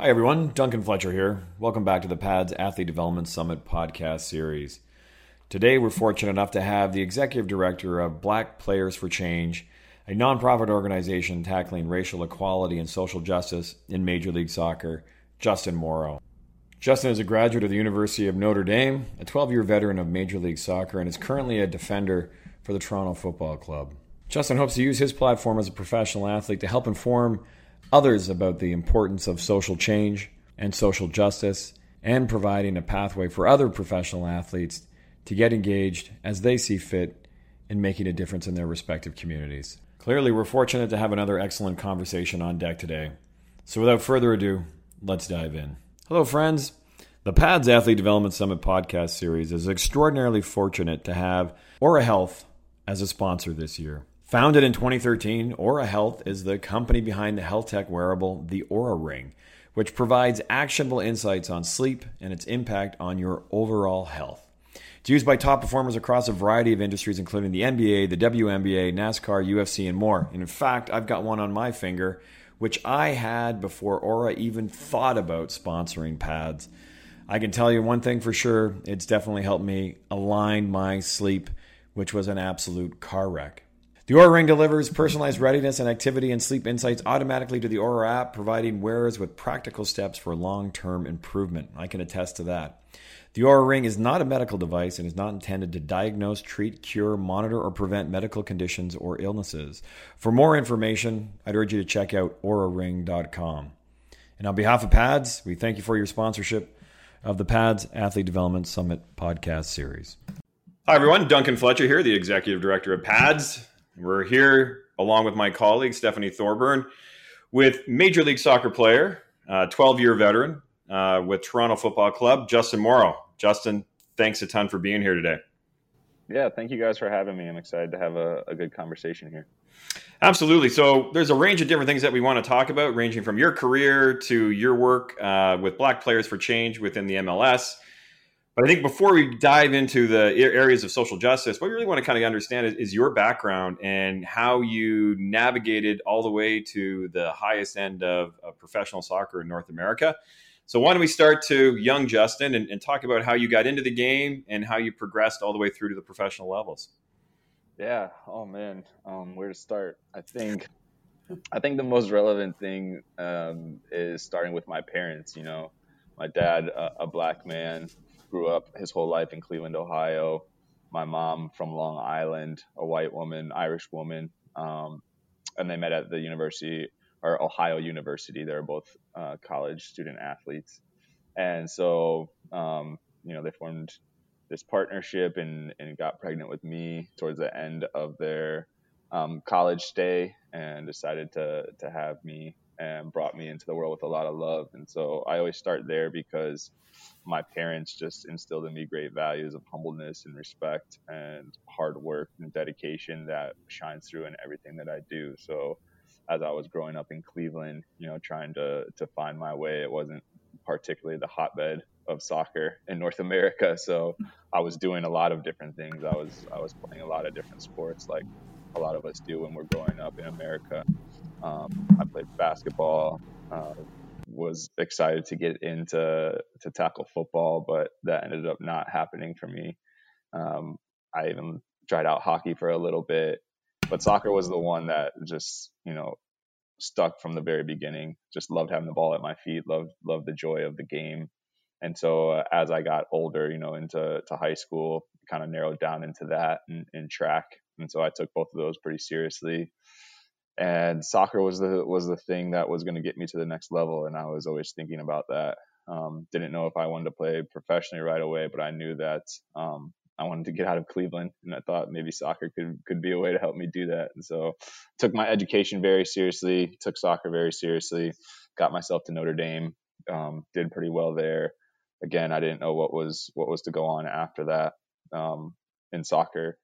Hi, everyone. Duncan Fletcher here. Welcome back to the PAADS Athlete Development Summit podcast series. Today, we're fortunate enough to have the executive director of Black Players for Change, a nonprofit organization tackling racial equality and social justice in Major League Soccer, Justin Morrow. Justin is a graduate of the University of Notre Dame, a 12 year veteran of Major League Soccer, and is currently a defender for the Toronto Football Club. Justin hopes to use his platform as a professional athlete to help inform others about the importance of social change and social justice, and providing a pathway for other professional athletes to get engaged as they see fit in making a difference in their respective communities. Clearly, we're fortunate to have another excellent conversation on deck today. So, without further ado, let's dive in. Hello, friends. The PAADS Athlete Development Summit podcast series is extraordinarily fortunate to have Oura Health as a sponsor this year. Founded in 2013, Oura Health is the company behind the health tech wearable, the Oura Ring, which provides actionable insights on sleep and its impact on your overall health. It's used by top performers across a variety of industries, including the NBA, the WNBA, NASCAR, UFC, and more. And in fact, I've got one on my finger, which I had before Oura even thought about sponsoring PAADS. I can tell you one thing for sure it's definitely helped me align my sleep, which was an absolute car wreck. The Oura Ring delivers personalized readiness and activity and sleep insights automatically to the Oura app, providing wearers with practical steps for long term improvement. I can attest to that. The Oura Ring is not a medical device and is not intended to diagnose, treat, cure, monitor, or prevent medical conditions or illnesses. For more information, I'd urge you to check out ouraring.com. And on behalf of PAADS, we thank you for your sponsorship of the PAADS Athlete Development Summit podcast series. Hi, everyone. Duncan Fletcher here, the executive director of PAADS. We're here along with my colleague, Stephanie Thorburn, with Major League Soccer player, 12 uh, year veteran uh, with Toronto Football Club, Justin Morrow. Justin, thanks a ton for being here today. Yeah, thank you guys for having me. I'm excited to have a, a good conversation here. Absolutely. So, there's a range of different things that we want to talk about, ranging from your career to your work uh, with Black Players for Change within the MLS but I think before we dive into the areas of social justice, what we really want to kind of understand is, is, your background and how you navigated all the way to the highest end of, of, professional soccer in North America. So, why don't we start to young Justin and, and, talk about how you got into the game and how you progressed all the way through to the professional levels? Yeah. Oh man, um, where to start? I think, I think the most relevant thing um, is starting with my parents. You know, my dad, a, a black man grew up his whole life in Cleveland, Ohio. My mom from Long Island, a white woman, Irish woman, um, and they met at the university or Ohio University. They're both uh, college student athletes, and so um, you know they formed this partnership and, and got pregnant with me towards the end of their um, college stay and decided to to have me and brought me into the world with a lot of love. And so I always start there because my parents just instilled in me great values of humbleness and respect and hard work and dedication that shines through in everything that I do. So as I was growing up in Cleveland, you know, trying to to find my way, it wasn't particularly the hotbed of soccer in North America. So I was doing a lot of different things. I was I was playing a lot of different sports like a lot of us do when we're growing up in America. Um, I played basketball. Uh, was excited to get into to tackle football, but that ended up not happening for me. Um, I even tried out hockey for a little bit, but soccer was the one that just you know stuck from the very beginning. Just loved having the ball at my feet. Loved loved the joy of the game. And so uh, as I got older, you know, into to high school, kind of narrowed down into that and, and track. And so I took both of those pretty seriously and soccer was the was the thing that was going to get me to the next level and i was always thinking about that. Um, didn't know if i wanted to play professionally right away but i knew that um, i wanted to get out of cleveland and i thought maybe soccer could could be a way to help me do that and so took my education very seriously took soccer very seriously got myself to notre dame um, did pretty well there. Again i didn't know what was what was to go on after that um, in soccer.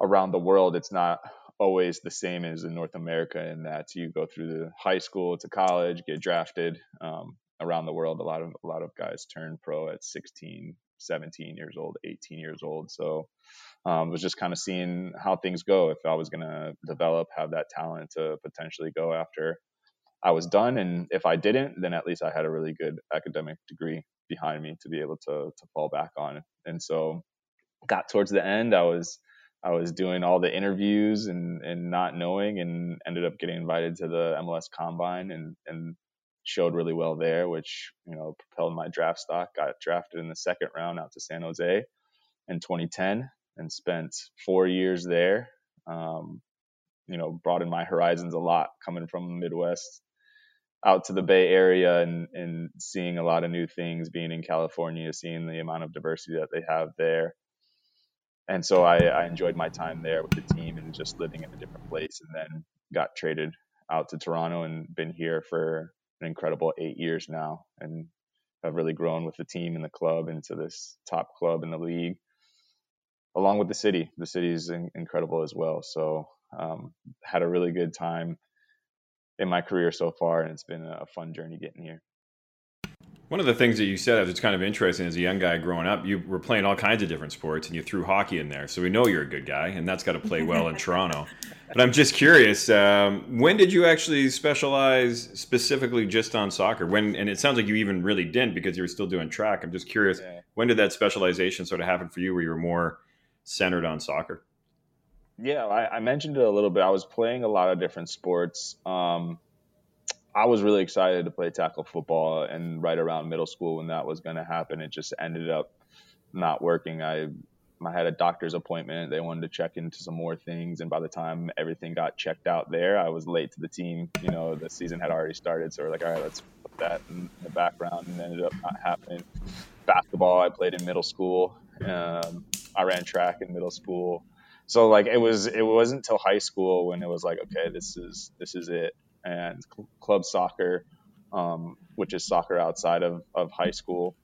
Around the world it's not always the same as in North America in that you go through the high school to college, get drafted. Um, around the world, a lot of a lot of guys turn pro at 16, 17 years old, 18 years old. So um, was just kind of seeing how things go. If I was going to develop, have that talent to potentially go after I was done. And if I didn't, then at least I had a really good academic degree behind me to be able to to fall back on. And so, got towards the end, I was I was doing all the interviews and and not knowing, and ended up getting invited to the MLS Combine and and showed really well there, which you know propelled my draft stock. Got drafted in the second round out to San Jose in 2010, and spent four years there. Um, you know, broadened my horizons a lot coming from the Midwest out to the Bay Area and, and seeing a lot of new things, being in California, seeing the amount of diversity that they have there. And so I, I enjoyed my time there with the team and just living in a different place and then got traded out to Toronto and been here for an incredible eight years now and have really grown with the team and the club into this top club in the league along with the city. The city is in, incredible as well. So um, had a really good time in my career so far, and it's been a fun journey getting here. One of the things that you said that's kind of interesting as a young guy growing up, you were playing all kinds of different sports and you threw hockey in there. So we know you're a good guy, and that's got to play well in Toronto. But I'm just curious, um, when did you actually specialize specifically just on soccer? When and it sounds like you even really didn't because you were still doing track. I'm just curious, yeah. when did that specialization sort of happen for you, where you were more centered on soccer? Yeah, I, I, mentioned it a little bit. I was playing a lot of different sports. Um, I was really excited to play tackle football, and right around middle school when that was going to happen, it just ended up not working. I I had a doctor's appointment. They wanted to check into some more things, and by the time everything got checked out there, I was late to the team. You know, the season had already started, so we're like, all right, let's put that in the background, and ended up not happening. Basketball, I played in middle school. Um, I ran track in middle school. So like it was it wasn't until high school when it was like okay this is this is it and club soccer um, which is soccer outside of, of high school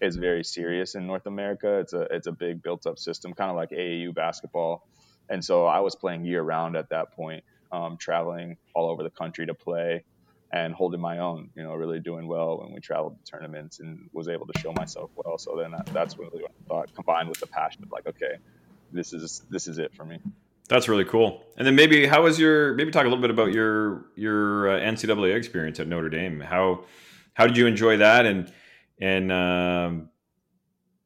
is very serious in North America. It's a it's a big built up system, kind of like AAU basketball. And so I was playing year round at that point, um, traveling all over the country to play and holding my own. You know, really doing well when we traveled to tournaments and was able to show myself well. So then that, that's really what I thought, combined with the passion of like, okay, this is this is it for me. That's really cool. And then maybe how was your maybe talk a little bit about your your uh, NCAA experience at Notre Dame. How how did you enjoy that and and um,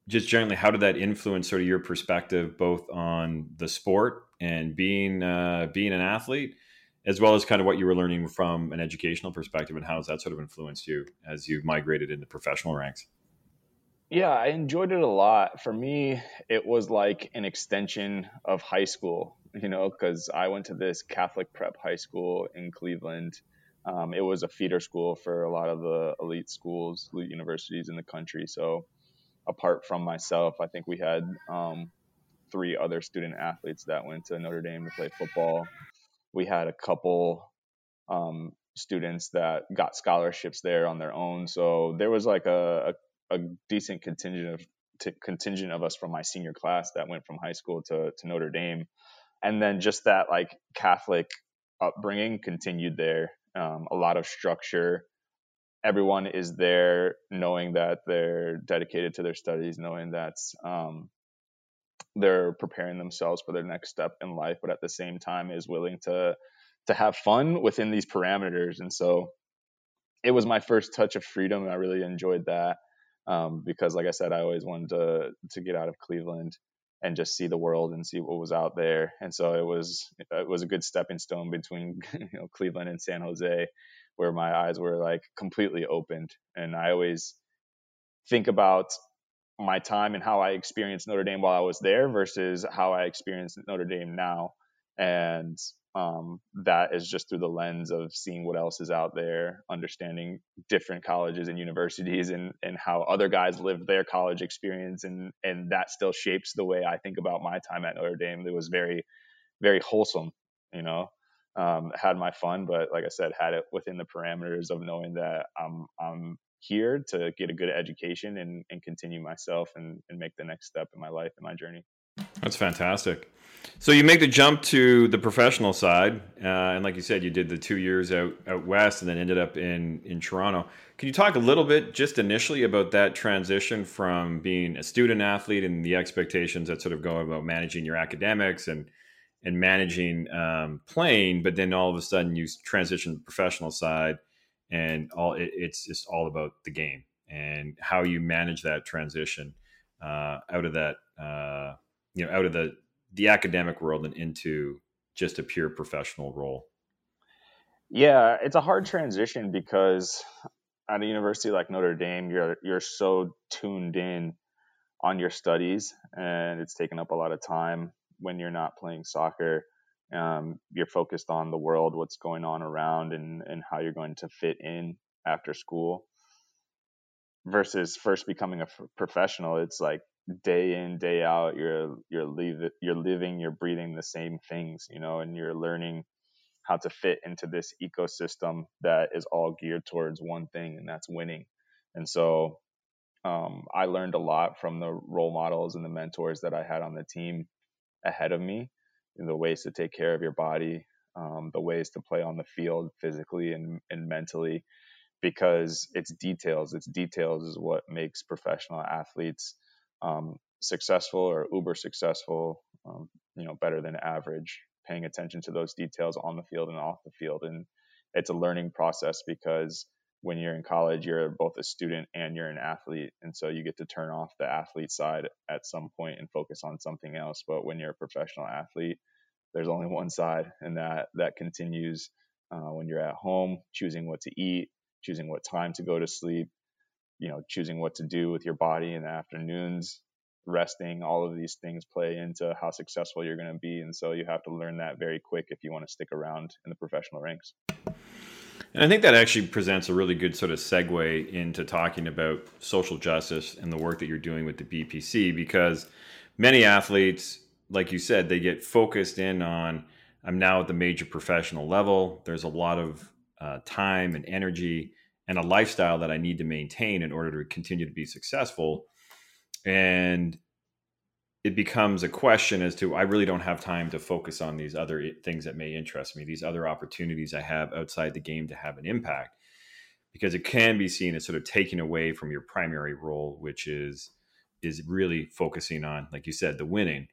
just generally how did that influence sort of your perspective both on the sport and being uh, being an athlete as well as kind of what you were learning from an educational perspective and how has that sort of influenced you as you've migrated into professional ranks? Yeah, I enjoyed it a lot. For me, it was like an extension of high school, you know, because I went to this Catholic prep high school in Cleveland. Um, it was a feeder school for a lot of the elite schools, elite universities in the country. So, apart from myself, I think we had um, three other student athletes that went to Notre Dame to play football. We had a couple um, students that got scholarships there on their own. So there was like a, a a decent contingent of contingent of us from my senior class that went from high school to, to Notre Dame, and then just that like Catholic upbringing continued there. Um, a lot of structure. Everyone is there knowing that they're dedicated to their studies, knowing that um, they're preparing themselves for their next step in life, but at the same time is willing to to have fun within these parameters. And so it was my first touch of freedom. And I really enjoyed that um, because, like I said, I always wanted to to get out of Cleveland and just see the world and see what was out there. And so it was it was a good stepping stone between you know Cleveland and San Jose, where my eyes were like completely opened. And I always think about my time and how I experienced Notre Dame while I was there versus how I experienced Notre Dame now. And um, that is just through the lens of seeing what else is out there, understanding different colleges and universities, and and how other guys lived their college experience, and and that still shapes the way I think about my time at Notre Dame. It was very, very wholesome, you know. Um, had my fun, but like I said, had it within the parameters of knowing that I'm I'm here to get a good education and, and continue myself and, and make the next step in my life and my journey. That's fantastic. So you make the jump to the professional side, uh, and like you said, you did the two years out out west, and then ended up in in Toronto. Can you talk a little bit, just initially, about that transition from being a student athlete and the expectations that sort of go about managing your academics and and managing um, playing, but then all of a sudden you transition to the professional side. and all it, it's just all about the game and how you manage that transition uh, out of that uh, you know out of the the academic world and into just a pure professional role? Yeah it's a hard transition because at a university like notre dame you're you're so tuned in on your studies and it's taken up a lot of time when you're not playing soccer. Um, you're focused on the world what's going on around and and how you're going to fit in after school versus first becoming a f- professional it's like day in day out you're you're leave, you're living you're breathing the same things you know and you're learning how to fit into this ecosystem that is all geared towards one thing and that's winning and so um, i learned a lot from the role models and the mentors that i had on the team ahead of me the ways to take care of your body um, the ways to play on the field physically and, and mentally because it's details. It's details is what makes professional athletes um, successful or uber successful, um, you know, better than average, paying attention to those details on the field and off the field. And it's a learning process because when you're in college, you're both a student and you're an athlete. And so you get to turn off the athlete side at some point and focus on something else. But when you're a professional athlete, there's only one side, and that that continues uh, when you're at home, choosing what to eat, choosing what time to go to sleep, you know, choosing what to do with your body in the afternoons, resting, all of these things play into how successful you're going to be. And so you have to learn that very quick if you want to stick around in the professional ranks. And I think that actually presents a really good sort of segue into talking about social justice and the work that you're doing with the BPC because many athletes, like you said, they get focused in on I'm now at the major professional level. There's a lot of uh, time and energy and a lifestyle that I need to maintain in order to continue to be successful. And it becomes a question as to I really don't have time to focus on these other things that may interest me, these other opportunities I have outside the game to have an impact, because it can be seen as sort of taking away from your primary role, which is is really focusing on, like you said, the winning.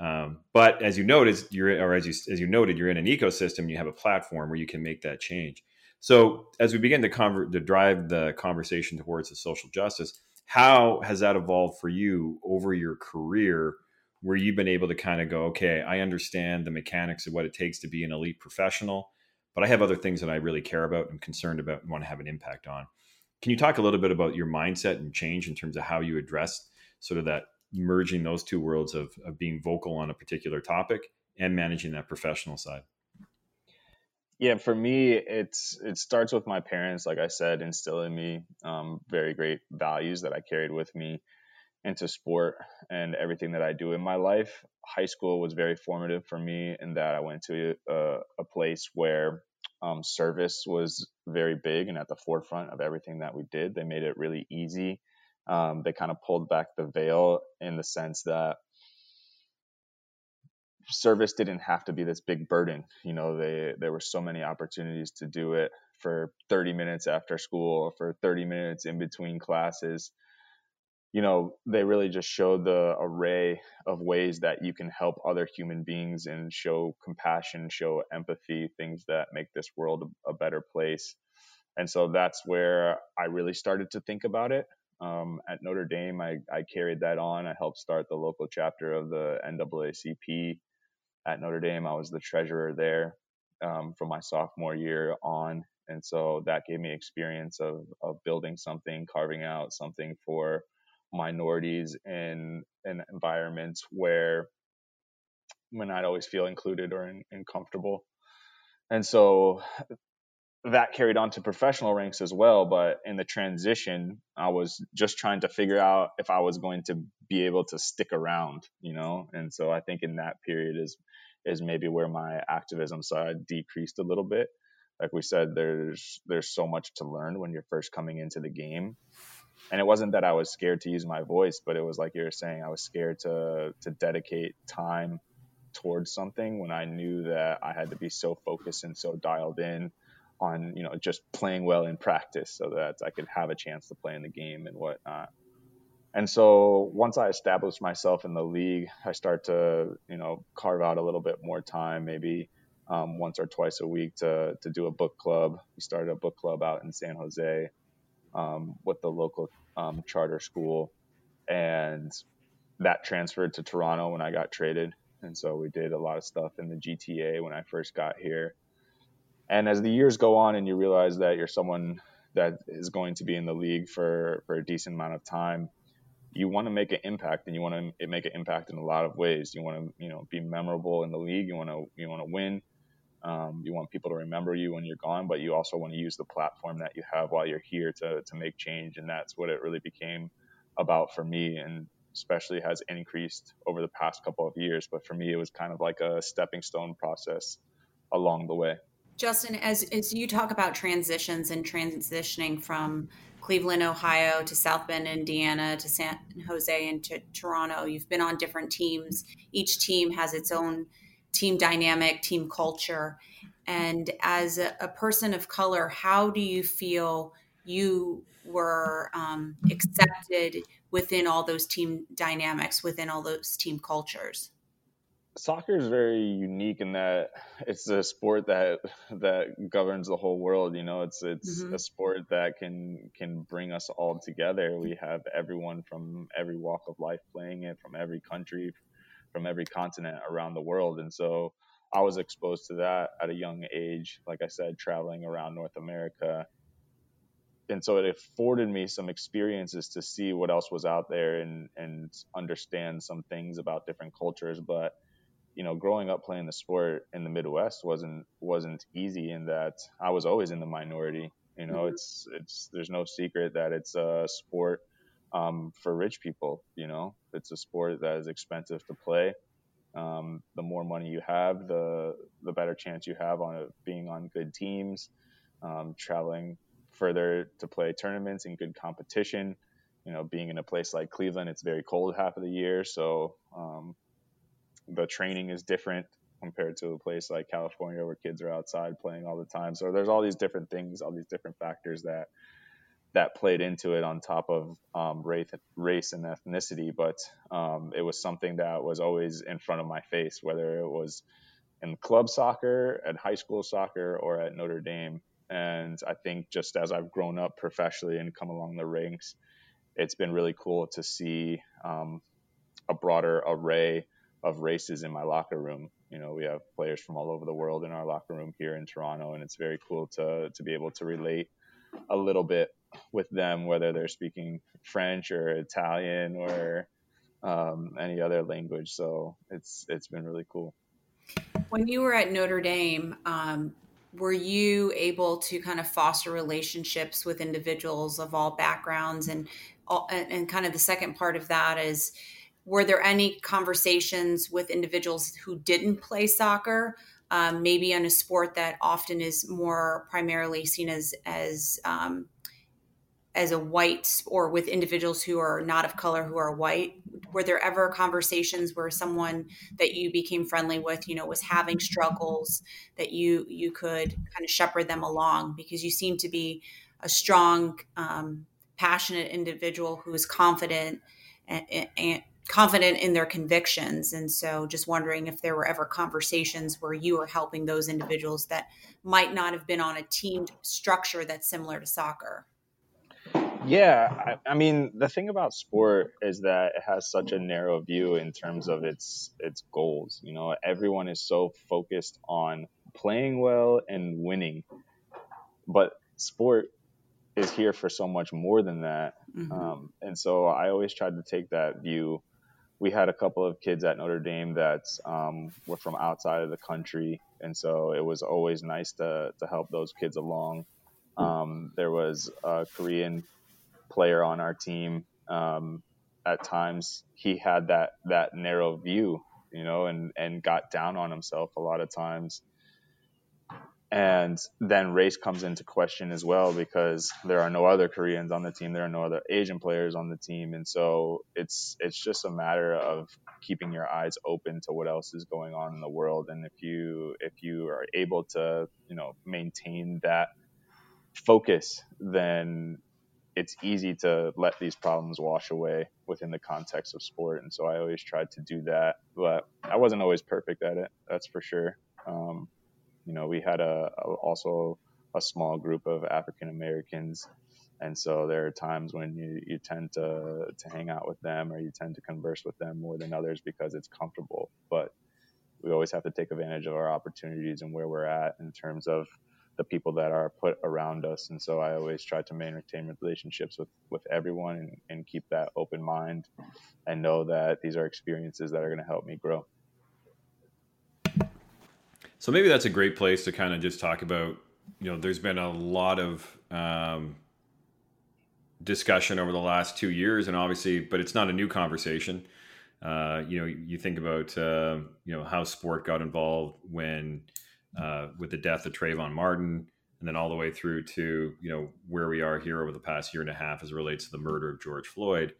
Um, but as you noted, you're or as you as you noted, you're in an ecosystem. You have a platform where you can make that change. So as we begin to, conver- to drive the conversation towards the social justice, how has that evolved for you over your career, where you've been able to kind of go, okay, I understand the mechanics of what it takes to be an elite professional, but I have other things that I really care about and concerned about and want to have an impact on. Can you talk a little bit about your mindset and change in terms of how you address sort of that merging those two worlds of, of being vocal on a particular topic and managing that professional side? Yeah, for me, it's it starts with my parents, like I said, instilling me um, very great values that I carried with me into sport and everything that I do in my life. High school was very formative for me in that I went to a, a place where um, service was very big and at the forefront of everything that we did. They made it really easy um, they kind of pulled back the veil in the sense that service didn't have to be this big burden. You know, they there were so many opportunities to do it for 30 minutes after school or for 30 minutes in between classes. You know, they really just showed the array of ways that you can help other human beings and show compassion, show empathy, things that make this world a, a better place. And so that's where I really started to think about it. Um, at Notre Dame, I, I carried that on. I helped start the local chapter of the NAACP at Notre Dame. I was the treasurer there um, from my sophomore year on. And so that gave me experience of, of building something, carving out something for minorities in, in environments where when I'd always feel included or in, uncomfortable. And so that carried on to professional ranks as well. But in the transition, I was just trying to figure out if I was going to be able to stick around, you know. And so I think in that period is is maybe where my activism side decreased a little bit. Like we said, there's there's so much to learn when you're first coming into the game. And it wasn't that I was scared to use my voice, but it was like you were saying, I was scared to to dedicate time towards something when I knew that I had to be so focused and so dialed in on you know just playing well in practice so that I could have a chance to play in the game and whatnot. And so once I established myself in the league, I start to you know carve out a little bit more time, maybe um, once or twice a week to to do a book club. We started a book club out in San Jose um, with the local um, charter school, and that transferred to Toronto when I got traded. And so we did a lot of stuff in the GTA when I first got here. And as the years go on and you realize that you're someone that is going to be in the league for, for a decent amount of time, you want to make an impact and you want to make an impact in a lot of ways. You want to, you know, be memorable in the league. You want to, you want to win. Um, you want people to remember you when you're gone, but you also want to use the platform that you have while you're here to, to make change. And that's what it really became about for me. And especially has increased over the past couple of years. But for me, it was kind of like a stepping stone process along the way. Justin, as, as you talk about transitions and transitioning from Cleveland, Ohio to South Bend, Indiana to San Jose and to Toronto, you've been on different teams. Each team has its own team dynamic, team culture. And as a, a person of color, how do you feel you were um, accepted within all those team dynamics, within all those team cultures? Soccer is very unique in that it's a sport that that governs the whole world. You know, it's it's mm-hmm. a sport that can can bring us all together. We have everyone from every walk of life playing it, from every country, from every continent around the world, and so I was exposed to that at a young age. Like I said, traveling around North America, and so it afforded me some experiences to see what else was out there and and understand some things about different cultures but you know growing up playing the sport in the midwest wasn't wasn't easy in that i was always in the minority you know mm-hmm. it's it's there's no secret that it's a sport um, for rich people you know it's a sport that is expensive to play um, the more money you have the the better chance you have on being on good teams um, traveling further to play tournaments in good competition. You know, being in a place like Cleveland, it's very cold half of the year, so um, the training is different compared to a place like California where kids are outside playing all the time. So there's all these different things, all these different factors that that played into it on top of um, race, race and ethnicity. But um, it was something that was always in front of my face, whether it was in club soccer, at high school soccer, or at Notre Dame. And I think just as I've grown up professionally and come along the ranks, it's been really cool to see um, a broader array of races in my locker room. You know, we have players from all over the world in our locker room here in Toronto, and it's very cool to to be able to relate a little bit with them, whether they're speaking French or Italian or um, any other language. So it's it's been really cool. When you were at Notre Dame, um, were you able to kind of foster relationships with individuals of all backgrounds and and, and kind of the second part of that is were there any conversations with individuals who didn't play soccer um, maybe in a sport that often is more primarily seen as as um, as a white sport or with individuals who are not of color who are white? Were there ever conversations where someone that you became friendly with you know was having struggles that you you could kind of shepherd them along? Because you seem to be a strong um, passionate individual who is confident and, and confident in their convictions and so just wondering if there were ever conversations where you were helping those individuals that might not have been on a team structure that's similar to soccer yeah, I, I, mean, the thing about sport is that it has such a narrow view in terms of its its goals. You know, everyone is so focused on playing well and winning, but sport is here for so much more than that. Mm-hmm. Um, and so I always tried to take that view. We had a couple of kids at Notre Dame that um, were from outside of the country, and so it was always nice to to help those kids along. Um, there was a Korean player on our team, um, at times he had that that narrow view, you know, and and got down on himself a lot of times. And then race comes into question as well because there are no other Koreans on the team, there are no other Asian players on the team, and so it's it's just a matter of keeping your eyes open to what else is going on in the world. And if you if you are able to you know maintain that focus, then it's easy to let these problems wash away within the context of sport. And so I always tried to do that, but I wasn't always perfect at it. That's for sure. Um, You know, we had a, a also a small group of African Americans and so there are times when you, you tend to, to hang out with them or you tend to converse with them more than others because it's comfortable. But we always have to take advantage of our opportunities and where we're at in terms of the people that are put around us. And so I always try to maintain relationships with, with everyone and, and keep that open mind and know that these are experiences that are going to help me grow. So maybe that's a great place to kind of just talk about, you know, there's been a lot of, um, discussion over the last two years, and obviously, but it's not a new conversation. Uh, you know, you think about uh, you know how sport got involved when uh, with the death of Trayvon Martin, and then all the way through to you know where we are here over the past year and a half as relates to the murder of George Floyd,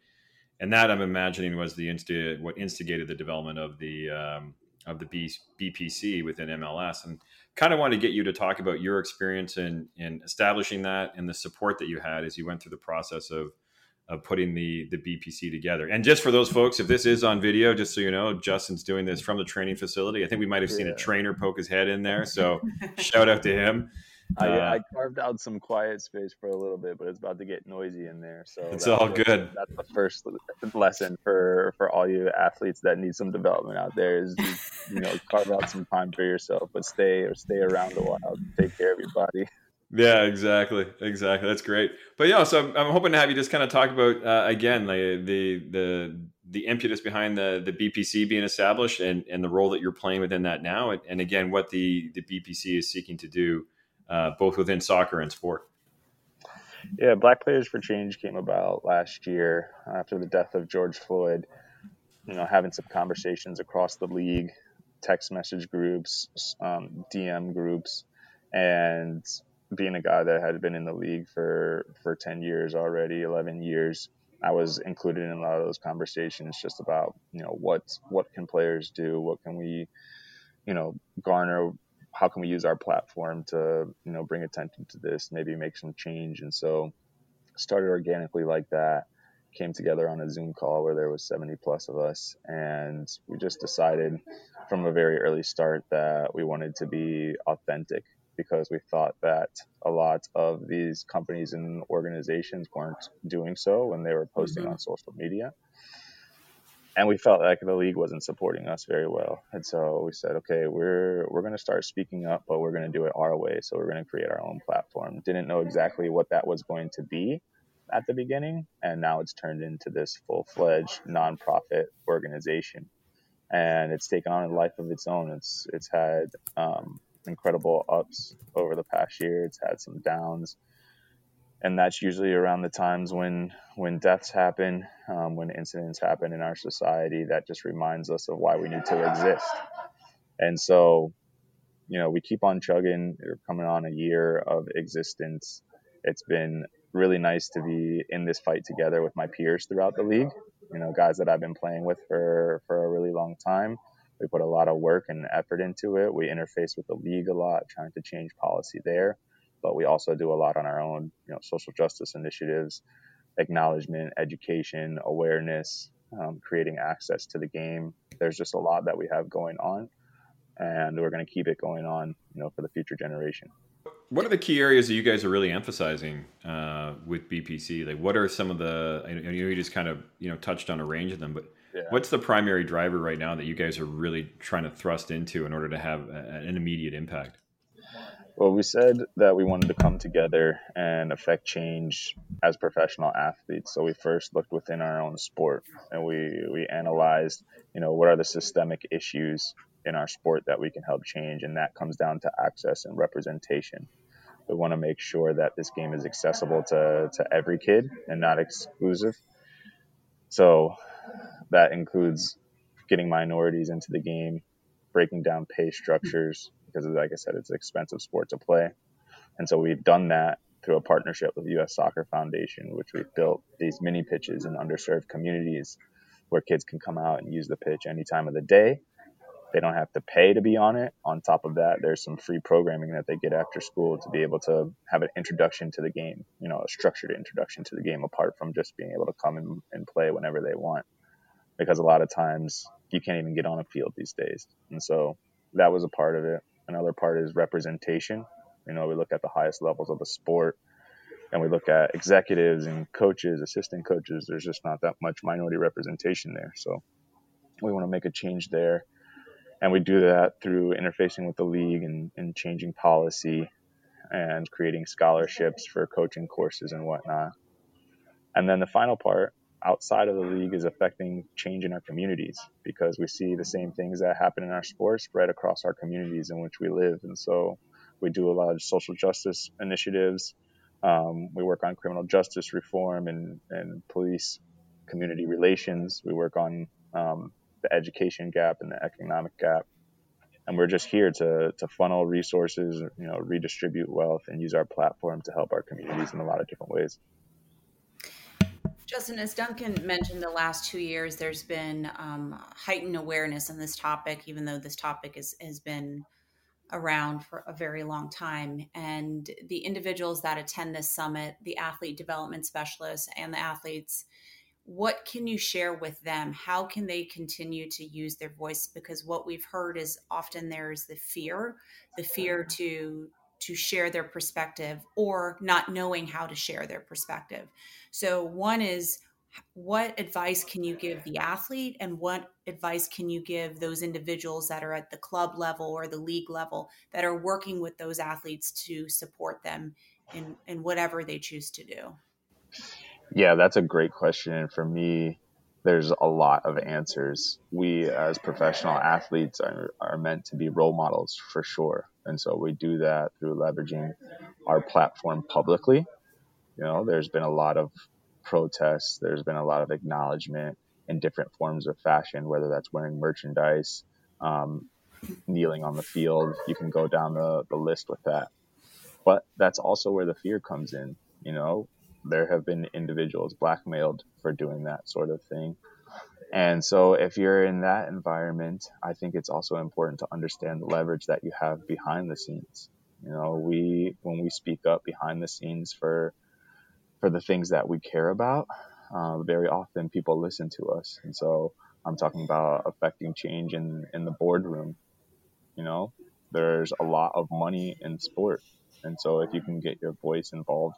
and that I'm imagining was the insti- what instigated the development of the um, of the B- BPC within MLS, and kind of want to get you to talk about your experience in in establishing that and the support that you had as you went through the process of of putting the the BPC together. And just for those folks, if this is on video, just so you know, Justin's doing this from the training facility. I think we might have seen yeah. a trainer poke his head in there. So shout out to him. I, uh, I, carved out some quiet space for a little bit, but it's about to get noisy in there. So it's all good. That's the first lesson for for all you athletes that need some development out there is you know carve out some time for yourself, but stay or stay around a while. Take care of your body. Yeah, exactly, exactly. That's great. But yeah, so I'm, I'm hoping to have you just kind of talk about uh, again the the the the impetus behind the the BPC being established and and the role that you're playing within that now, and, and again what the the BPC is seeking to do uh, both within soccer and sport? Yeah, Black Players for Change came about last year after the death of George Floyd. You know, having some conversations across the league, text message groups, um, DM groups, and being a guy that had been in the league for for 10 years already 11 years i was included in a lot of those conversations just about you know what what can players do what can we you know garner how can we use our platform to you know bring attention to this maybe make some change and so started organically like that came together on a zoom call where there was 70 plus of us and we just decided from a very early start that we wanted to be authentic because we thought that a lot of these companies and organizations weren't doing so when they were posting mm-hmm. on social media and we felt like the league wasn't supporting us very well. And so we said, okay, we're we're going to start speaking up, but we're going to do it our way. So we're going to create our own platform. Didn't know exactly what that was going to be at the beginning, and now it's turned into this full-fledged nonprofit organization, and it's taken on a life of its own. It's it's had um, incredible ups over the past year. It's had some downs and that's usually around the times when when deaths happen, um, when incidents happen in our society. That just reminds us of why we need to exist. And so, you know, we keep on chugging. We're coming on a year of existence. It's been really nice to be in this fight together with my peers throughout the league. You know, guys that I've been playing with for for a really long time. We put a lot of work and effort into it. We interface with the league a lot, trying to change policy there but we also do a lot on our own, you know, social justice initiatives, acknowledgement, education, awareness, um, creating access to the game. There's just a lot that we have going on, and we're going to keep it going on, you know, for the future generation. What are the key areas that you guys are really emphasizing uh, with BPC? Like, what are some of the? I know you just kind of you know touched on a range of them, but yeah. what's the primary driver right now that you guys are really trying to thrust into in order to have a, an immediate impact? Well, we said that we wanted to come together and affect change as professional athletes. So we first looked within our own sport and we, we analyzed, you know, what are the systemic issues in our sport that we can help change. And that comes down to access and representation. We want to make sure that this game is accessible to, to every kid and not exclusive. So that includes getting minorities into the game, breaking down pay structures, because, like I said, it's an expensive sport to play. And so we've done that through a partnership with the U.S. Soccer Foundation, which we've built these mini pitches in underserved communities where kids can come out and use the pitch any time of the day. They don't have to pay to be on it. On top of that, there's some free programming that they get after school to be able to have an introduction to the game, you know, a structured introduction to the game apart from just being able to come and, and play whenever they want. Because a lot of times you can't even get on a field these days. And so that was a part of it Another part is representation. You know, we look at the highest levels of the sport and we look at executives and coaches, assistant coaches. There's just not that much minority representation there. So we want to make a change there. And we do that through interfacing with the league and, and changing policy and creating scholarships for coaching courses and whatnot. And then the final part outside of the league is affecting change in our communities because we see the same things that happen in our sports spread across our communities in which we live. And so we do a lot of social justice initiatives. Um, we work on criminal justice reform and, and police community relations. We work on um, the education gap and the economic gap. And we're just here to, to funnel resources, you know, redistribute wealth and use our platform to help our communities in a lot of different ways. Justin, as Duncan mentioned, the last two years there's been um, heightened awareness on this topic, even though this topic is, has been around for a very long time. And the individuals that attend this summit, the athlete development specialists and the athletes, what can you share with them? How can they continue to use their voice? Because what we've heard is often there's the fear, the fear to to share their perspective or not knowing how to share their perspective. So one is what advice can you give the athlete and what advice can you give those individuals that are at the club level or the league level that are working with those athletes to support them in, in whatever they choose to do? Yeah, that's a great question. And for me, there's a lot of answers. We, as professional athletes, are, are meant to be role models for sure. And so we do that through leveraging our platform publicly. You know, there's been a lot of protests, there's been a lot of acknowledgement in different forms of fashion, whether that's wearing merchandise, um, kneeling on the field. You can go down the, the list with that. But that's also where the fear comes in. You know, there have been individuals blackmailed for doing that sort of thing. And so, if you're in that environment, I think it's also important to understand the leverage that you have behind the scenes. You know, we when we speak up behind the scenes for for the things that we care about, uh, very often people listen to us. And so, I'm talking about affecting change in in the boardroom. You know, there's a lot of money in sport, and so if you can get your voice involved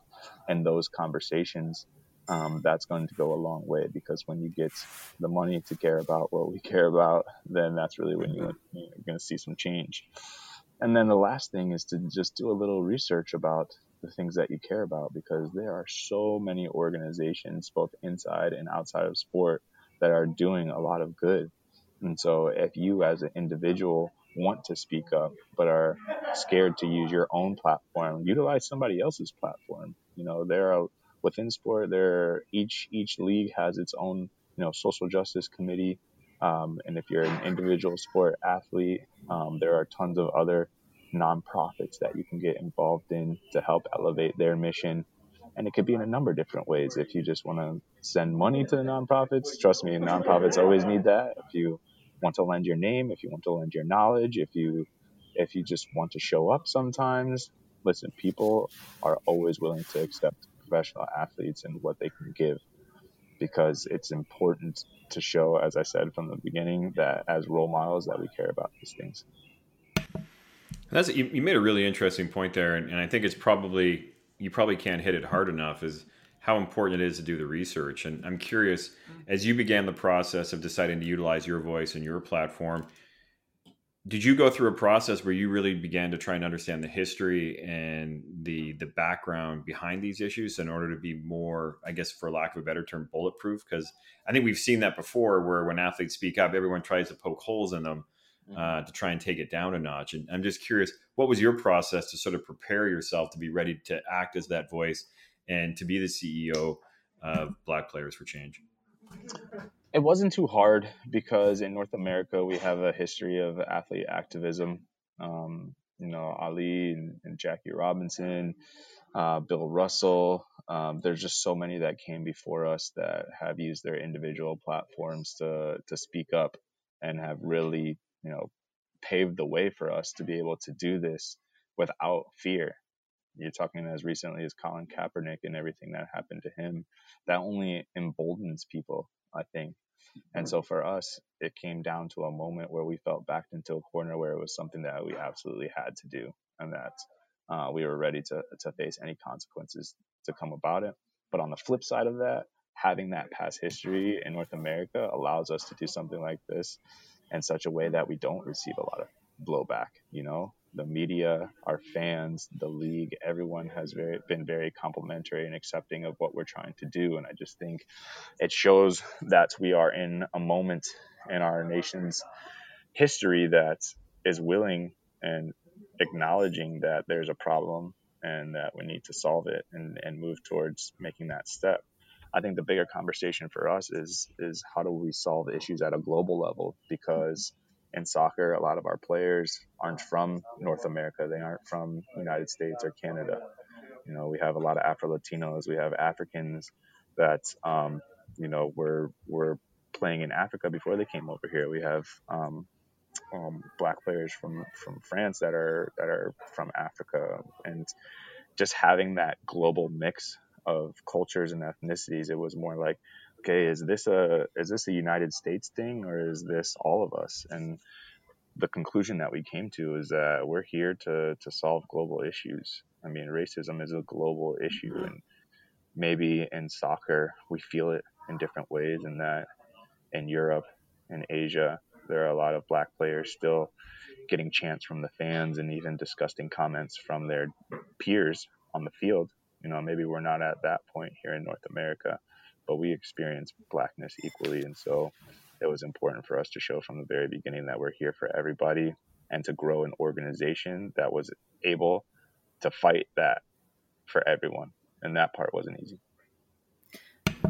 in those conversations, um, that's going to go a long way because when you get the money to care about what we care about, then that's really when you, you're going to see some change. And then the last thing is to just do a little research about the things that you care about because there are so many organizations, both inside and outside of sport, that are doing a lot of good. And so if you as an individual want to speak up but are scared to use your own platform, utilize somebody else's platform. You know, there are within sport, there each each league has its own you know social justice committee. Um, and if you're an individual sport athlete, um, there are tons of other nonprofits that you can get involved in to help elevate their mission. And it could be in a number of different ways. If you just want to send money to the nonprofits, trust me, nonprofits always need that. If you want to lend your name, if you want to lend your knowledge, if you if you just want to show up sometimes, listen, people are always willing to accept professional athletes and what they can give because it's important to show, as I said from the beginning, that as role models that we care about these things. That's you, you made a really interesting point there, and, and I think it's probably you probably can't hit it hard enough. Is how important it is to do the research. And I'm curious, as you began the process of deciding to utilize your voice and your platform, did you go through a process where you really began to try and understand the history and the the background behind these issues in order to be more i guess for lack of a better term bulletproof? Because i think we've seen that before where when athletes speak up everyone tries to poke holes in them uh, mm-hmm. to try and take it down a notch. And i'm just curious what was your process to sort of prepare yourself to be ready to act as that voice and to be the ceo of black players for change it wasn't too hard because in North America we have a history of athlete activism. Um, you know, Ali and, and Jackie Robinson, uh, Bill Russell. Um, there's just so many that came before us that have used their individual platforms to to speak up and have really, you know, paved the way for us to be able to do this without fear. You're talking as recently as Colin Kaepernick and everything that happened to him. That only emboldens people, I think. And so for us, it came down to a moment where we felt backed into a corner where it was something that we absolutely had to do, and that uh, we were ready to to face any consequences to come about it. But on the flip side of that, having that past history in North America allows us to do something like this in such a way that we don't receive a lot of blowback. You know, the media, our fans, the league, everyone has very, been very complimentary and accepting of what we're trying to do. And I just think it shows that we are in a moment in our nation's history that is willing and acknowledging that there's a problem and that we need to solve it and, and move towards making that step. I think the bigger conversation for us is is how do we solve issues at a global level because in soccer a lot of our players aren't from North America. They aren't from United States or Canada. You know we have a lot of Afro Latinos we have Africans that um, you know were were playing in Africa before they came over here. We have um, um, black players from from France that are that are from Africa. And just having that global mix of cultures and ethnicities. It was more like, okay, is this a is this a United States thing or is this all of us? And the conclusion that we came to is that we're here to to solve global issues. I mean, racism is a global issue, and maybe in soccer we feel it in different ways, and that in Europe and Asia there are a lot of black players still getting chants from the fans and even disgusting comments from their peers on the field you know, maybe we're not at that point here in North America, but we experience blackness equally. And so it was important for us to show from the very beginning that we're here for everybody and to grow an organization that was able to fight that for everyone. And that part wasn't easy.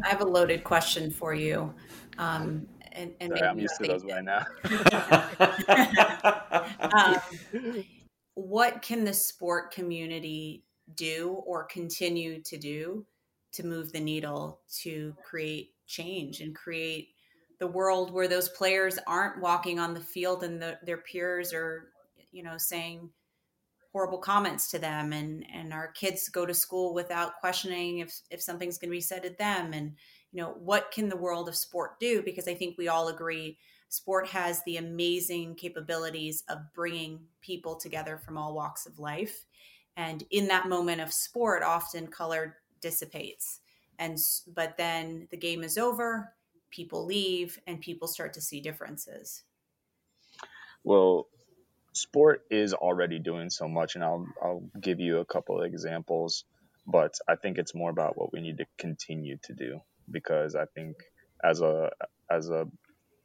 I have a loaded question for you. Um, and, and Sorry, I'm used to those right now. um, what can the sport community do or continue to do to move the needle to create change and create the world where those players aren't walking on the field and the, their peers are you know saying horrible comments to them. And and our kids go to school without questioning if if something's going to be said at them. And you know what can the world of sport do? Because i think we all agree sport has the amazing capabilities of bringing people together from all walks of life. And in that moment of sport often color dissipates and but then the game is over people leave and people start to see differences well sport is already doing so much and I'll I'll give you a couple of examples but I think it's more about what we need to continue to do because I think as a as a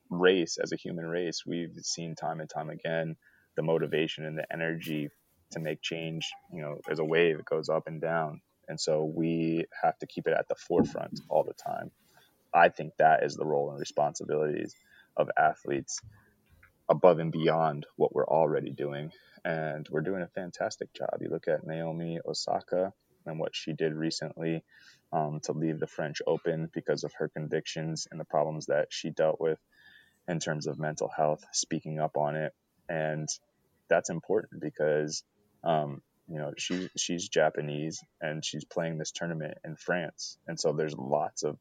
race as a human race we've seen time and time again the motivation and the energy to make change, you know, there's a wave, it goes up and down. And so we have to keep it at the forefront all the time. I think that is the role and responsibilities of athletes above and beyond what we're already doing. And we're doing a fantastic job. You look at Naomi Osaka and what she did recently um, to leave the French Open because of her convictions and the problems that she dealt with in terms of mental health, speaking up on it. And that's important because um, you know, she she's Japanese and she's playing this tournament in France, and so there's lots of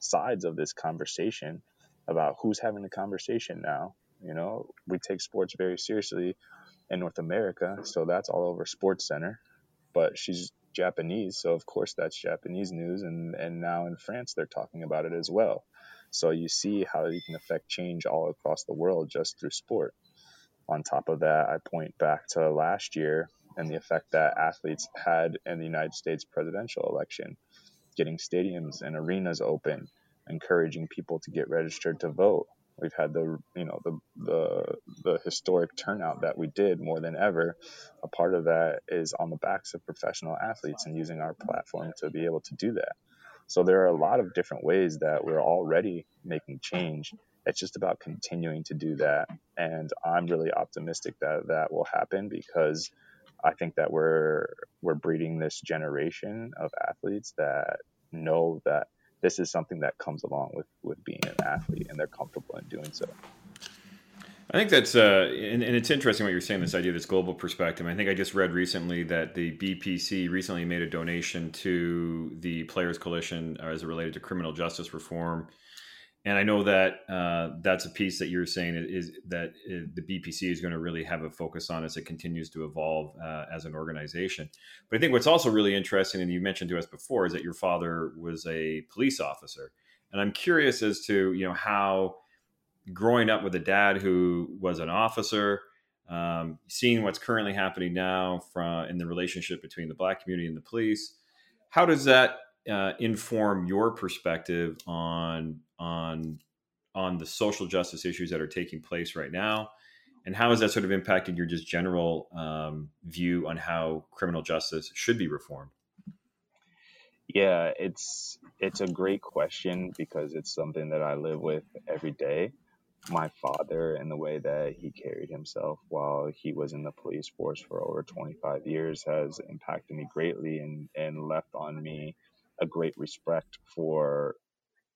sides of this conversation about who's having the conversation now. You know, we take sports very seriously in North America, so that's all over Sports Center. But she's Japanese, so of course that's Japanese news, and and now in France they're talking about it as well. So you see how you can affect change all across the world just through sport on top of that, I point back to last year and the effect that athletes had in the United States presidential election, getting stadiums and arenas open, encouraging people to get registered to vote. We've had the you know the the the historic turnout that we did more than ever. A part of that is on the backs of professional athletes and using our platform to be able to do that. So there are a lot of different ways that we're already making change it's just about continuing to do that. And I'm really optimistic that that will happen because I think that we're we're breeding this generation of athletes that know that this is something that comes along with with being an athlete and they're comfortable in doing so. I think that's uh, and, and, it's interesting what you're saying. This idea, this global perspective. I think I just read recently that the BPC recently made a donation to the Players Coalition uh, as it related to criminal justice reform, and I know that uh, that's a piece that you're saying is that uh, the BPC is going to really have a focus on as it continues to evolve uh, as an organization. But I think what's also really interesting, and you mentioned to us before, is that your father was a police officer, and I'm curious as to you know how growing up with a dad who was an officer, um, seeing what's currently happening now from in the relationship between the black community and the police, how does that uh, inform your perspective on on on the social justice issues that are taking place right now? And how has that sort of impacted your just general um, view on how criminal justice should be reformed? Yeah, it's it's a great question because it's something that I live with every day my father and the way that he carried himself while he was in the police force for over 25 years has impacted me greatly and, and left on me a great respect for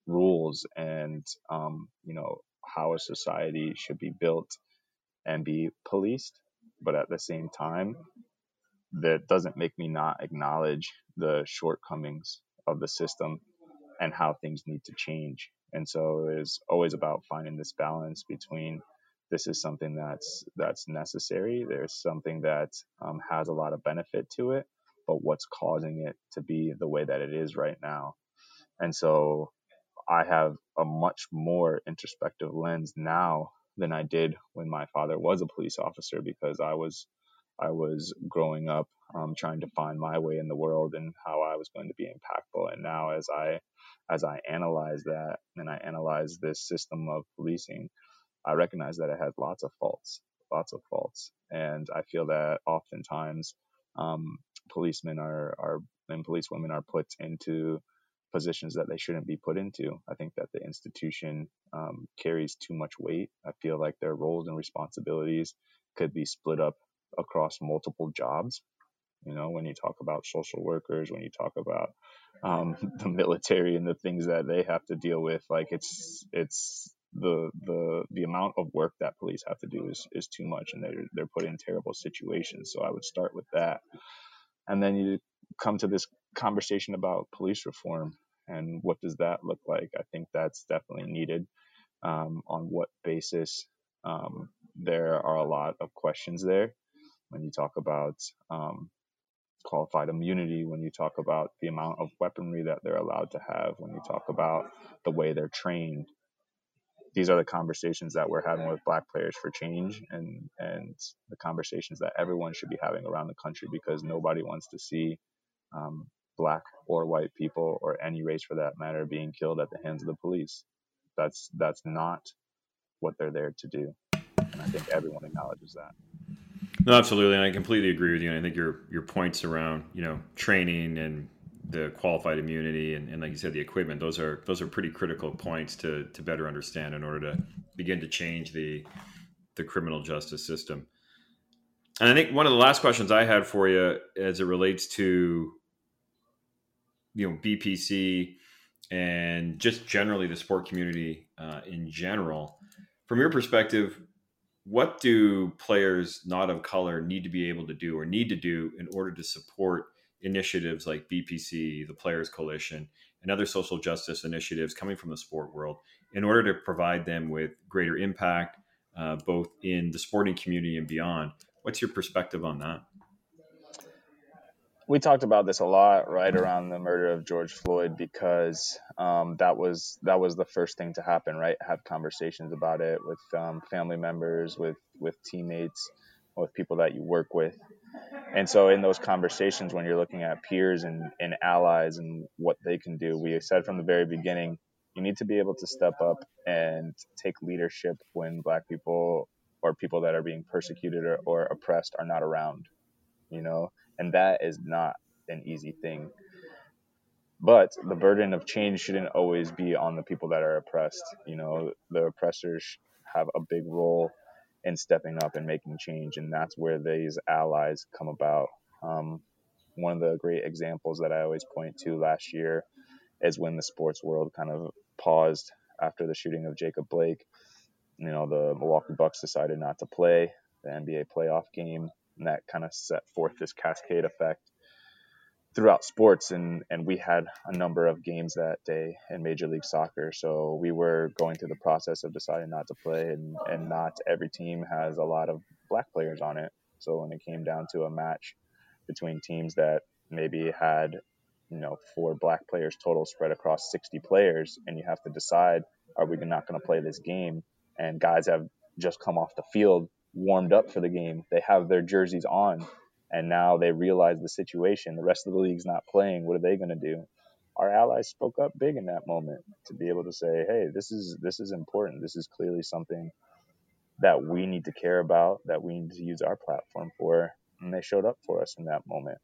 rules and um, you know how a society should be built and be policed but at the same time that doesn't make me not acknowledge the shortcomings of the system and how things need to change and so it's always about finding this balance between this is something that's that's necessary. There's something that um, has a lot of benefit to it, but what's causing it to be the way that it is right now? And so I have a much more introspective lens now than I did when my father was a police officer because I was I was growing up um, trying to find my way in the world and how I was going to be impactful. And now, as I as I analyze that and I analyze this system of policing, I recognize that it has lots of faults, lots of faults, and I feel that oftentimes um, policemen are are and police women are put into positions that they shouldn't be put into. I think that the institution um, carries too much weight. I feel like their roles and responsibilities could be split up across multiple jobs. You know, when you talk about social workers, when you talk about um, the military and the things that they have to deal with, like it's it's the the the amount of work that police have to do is is too much, and they're they're put in terrible situations. So I would start with that, and then you come to this conversation about police reform and what does that look like. I think that's definitely needed. Um, on what basis? Um, there are a lot of questions there when you talk about um, qualified immunity, when you talk about the amount of weaponry that they're allowed to have, when you talk about the way they're trained. These are the conversations that we're having with Black Players for Change, and and the conversations that everyone should be having around the country because nobody wants to see um, black or white people or any race for that matter being killed at the hands of the police. That's that's not what they're there to do, and I think everyone acknowledges that. No, absolutely, and I completely agree with you. And I think your your points around you know training and the qualified immunity and, and like you said the equipment those are those are pretty critical points to to better understand in order to begin to change the the criminal justice system and i think one of the last questions i had for you as it relates to you know bpc and just generally the sport community uh, in general from your perspective what do players not of color need to be able to do or need to do in order to support initiatives like BPC, the Players Coalition, and other social justice initiatives coming from the sport world in order to provide them with greater impact, uh, both in the sporting community and beyond? What's your perspective on that? We talked about this a lot right around the murder of George Floyd because um, that was that was the first thing to happen, right? Have conversations about it with um, family members, with with teammates, with people that you work with, and so in those conversations, when you're looking at peers and, and allies and what they can do, we said from the very beginning, you need to be able to step up and take leadership when Black people or people that are being persecuted or, or oppressed are not around, you know and that is not an easy thing. But the burden of change shouldn't always be on the people that are oppressed. You know, the oppressors have a big role in stepping up and making change, and that's where these allies come about. Um, one of the great examples that I always point to last year is when the sports world kind of paused after the shooting of Jacob Blake you know, the Milwaukee Bucks decided not to play the NBA playoff game, and that kind of set forth this cascade effect throughout sports. And and we had a number of games that day in major league soccer. So we were going through the process of deciding not to play and and not every team has a lot of black players on it. So when it came down to a match between teams that maybe had you know four black players total spread across 60 players and you have to decide are we not going to play this game? And guys have just come off the field warmed up for the game they have their jerseys on and now they realize the situation. The rest of the league's not playing. What are they going to do? Our allies spoke up big in that moment to be able to say, "Hey, this is this is important. This is clearly something that we need to care about, that we need to use our platform for." And they showed up for us in that moment.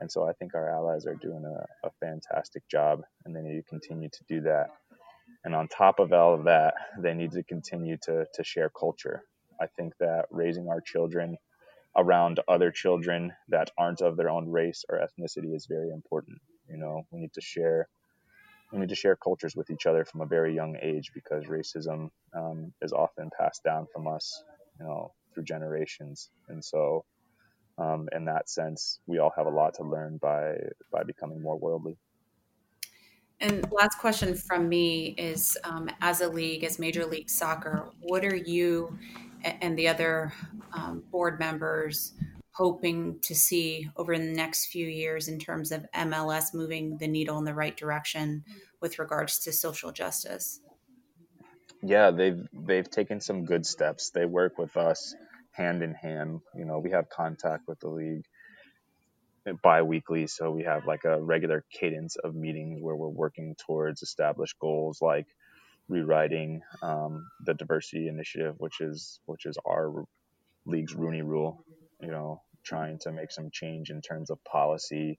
And so I think our allies are doing a, a fantastic job, and they need to continue to do that. And on top of all of that, they need to continue to to share culture. I think that raising our children around other children that aren't of their own race or ethnicity is very important. You know, we need to share we need to share cultures with each other from a very young age because racism um, is often passed down from us, you know, through generations. And so, um, in that sense, we all have a lot to learn by by becoming more worldly. And last question from me is: um, as a league, as Major League Soccer, what are you and the other um, board members hoping to see over the next few years in terms of MLS moving the needle in the right direction with regards to social justice? Yeah, they've they've taken some good steps. They work with us hand in hand. You know, we have contact with the league bi-weekly so we have like a regular cadence of meetings where we're working towards established goals like rewriting um, the diversity initiative, which is which is our league's Rooney Rule. You know, trying to make some change in terms of policy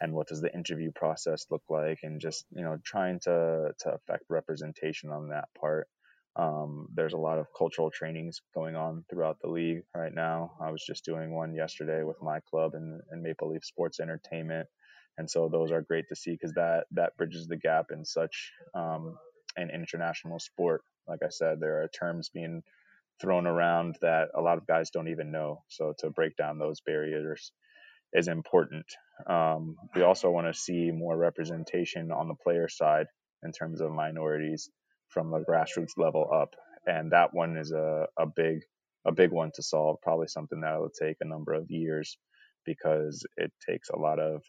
and what does the interview process look like, and just you know trying to to affect representation on that part. Um, there's a lot of cultural trainings going on throughout the league right now. I was just doing one yesterday with my club and, and Maple Leaf Sports Entertainment, and so those are great to see because that that bridges the gap in such um, an international sport. Like I said, there are terms being thrown around that a lot of guys don't even know. So to break down those barriers is important. Um, we also want to see more representation on the player side in terms of minorities from the grassroots level up, and that one is a, a big a big one to solve. Probably something that will take a number of years because it takes a lot of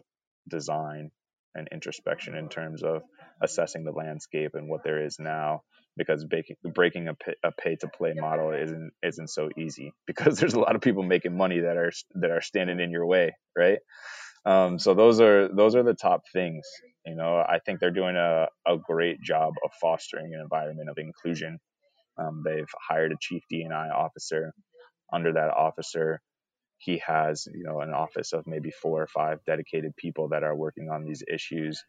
design and introspection in terms of assessing the landscape and what there is now because breaking, a, pay, a pay to play model isn't isn't so easy because there's a lot of people making money that are that are standing in your way right? Um, so those are those are the top things you know? I think they're doing a, a great job of fostering an environment of inclusion. Um, they've hired a chief dni officer. Under that officer he has you know an office of maybe four or five dedicated people that are working on these issues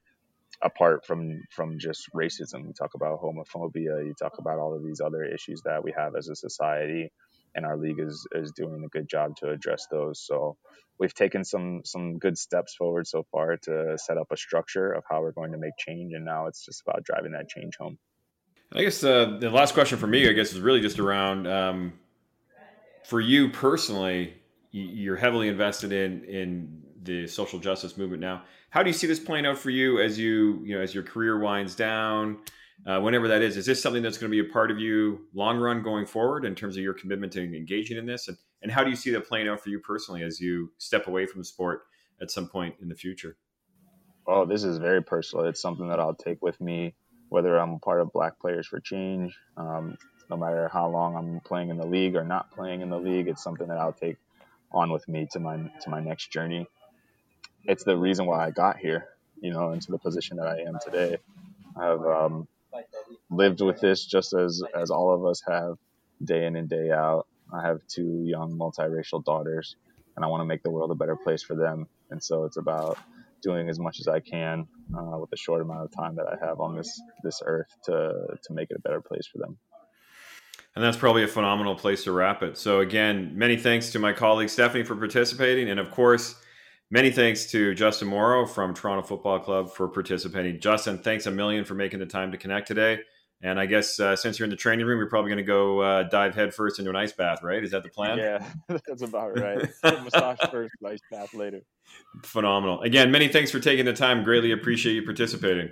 apart from from just racism. You talk about homophobia you talk about all of these other issues that we have as a society and our league is is doing a good job to address those. So we've taken some some good steps forward so far to set up a structure of how we're going to make change and now it's just about driving that change home. I guess uh, the last question for me i guess is really just around um, for you personally you're heavily invested in in the social justice movement now. How do you see this playing out for you as you you know as your career winds down? Uh, whenever that is, is this something that's going to be a part of you long run going forward in terms of your commitment to engaging in this? And, and how do you see that playing out for you personally as you step away from the sport at some point in the future? Oh, this is very personal. It's something that I'll take with me, whether I'm a part of Black Players for Change, um, no matter how long I'm playing in the league or not playing in the league. It's something that I'll take on with me to my to my next journey. It's the reason why I got here, you know, into the position that I am today. I've um, lived with this just as as all of us have, day in and day out. I have two young multiracial daughters, and I want to make the world a better place for them. And so it's about doing as much as I can uh, with the short amount of time that I have on this this earth to to make it a better place for them. And that's probably a phenomenal place to wrap it. So, again, many thanks to my colleague Stephanie for participating. And of course, many thanks to Justin Morrow from Toronto Football Club for participating. Justin, thanks a million for making the time to connect today. And I guess uh, since you're in the training room, you're probably going to go uh, dive headfirst into an ice bath, right? Is that the plan? Yeah, that's about right. Massage first, ice bath later. Phenomenal. Again, many thanks for taking the time. Greatly appreciate you participating.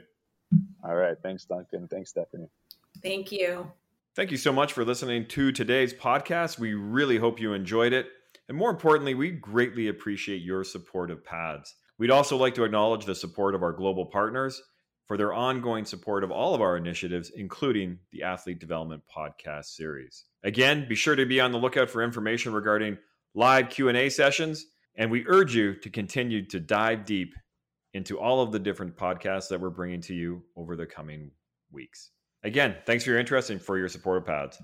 All right. Thanks, Duncan. Thanks, Stephanie. Thank you. Thank you so much for listening to today's podcast. We really hope you enjoyed it. And more importantly, we greatly appreciate your support of PAADS. We'd also like to acknowledge the support of our global partners for their ongoing support of all of our initiatives, including the Athlete Development Podcast series. Again, be sure to be on the lookout for information regarding live Q&A sessions, and we urge you to continue to dive deep into all of the different podcasts that we're bringing to you over the coming weeks. Again, thanks for your interest and for your support of PAADS.